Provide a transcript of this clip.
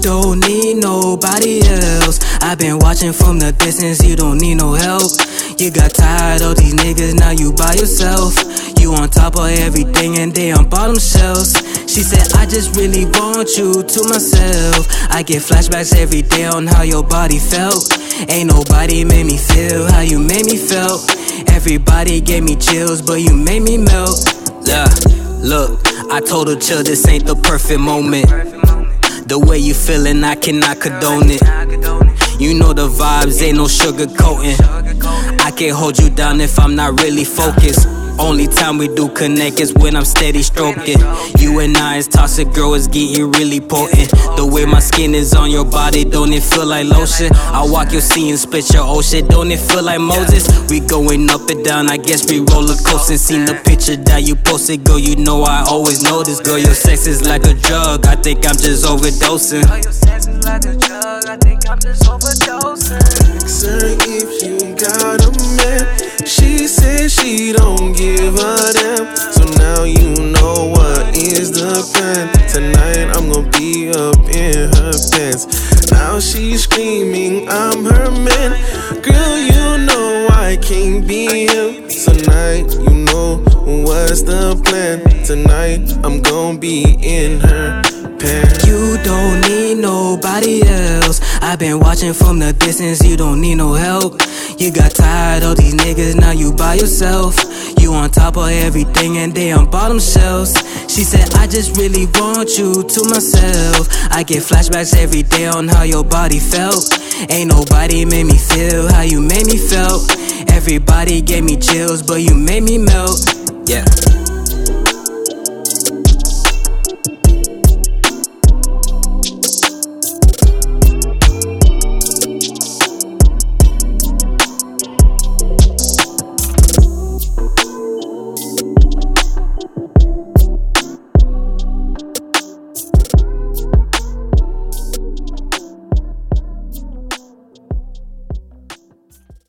don't need nobody else. I've been watching from the distance, you don't need no help. You got tired of these niggas, now you by yourself. You on top of everything and they on bottom shelves. She said, I just really want you to myself. I get flashbacks every day on how your body felt. Ain't nobody made me feel how you made me feel. Everybody gave me chills, but you made me melt. Yeah, look, I told her chill, this ain't the perfect moment. The way you feeling, I cannot condone it. You know the vibes, ain't no sugar coating. I can't hold you down if I'm not really focused. Only time we do connect is when I'm steady stroking. You and I is toxic, girl, it's getting really potent. The way my skin is on your body, don't it feel like lotion? I walk your sea and split your ocean, don't it feel like Moses? We going up and down, I guess we roller coasting. Seen the picture that you posted, girl, you know I always know this. Girl, your sex is like a drug, I think I'm just overdosing. Girl, your sex is like a drug, I think I'm just overdosing. Sir, if you got a man, she said she don't Tonight I'm gonna be up in her pants. Now she's screaming, I'm her man. Girl, you know I can't be him. Tonight, you know what's the plan. Tonight I'm gonna be in her I've been watching from the distance, you don't need no help. You got tired of these niggas, now you by yourself. You on top of everything and they on bottom shelves. She said, I just really want you to myself. I get flashbacks every day on how your body felt. Ain't nobody made me feel how you made me feel. Everybody gave me chills, but you made me melt. Yeah.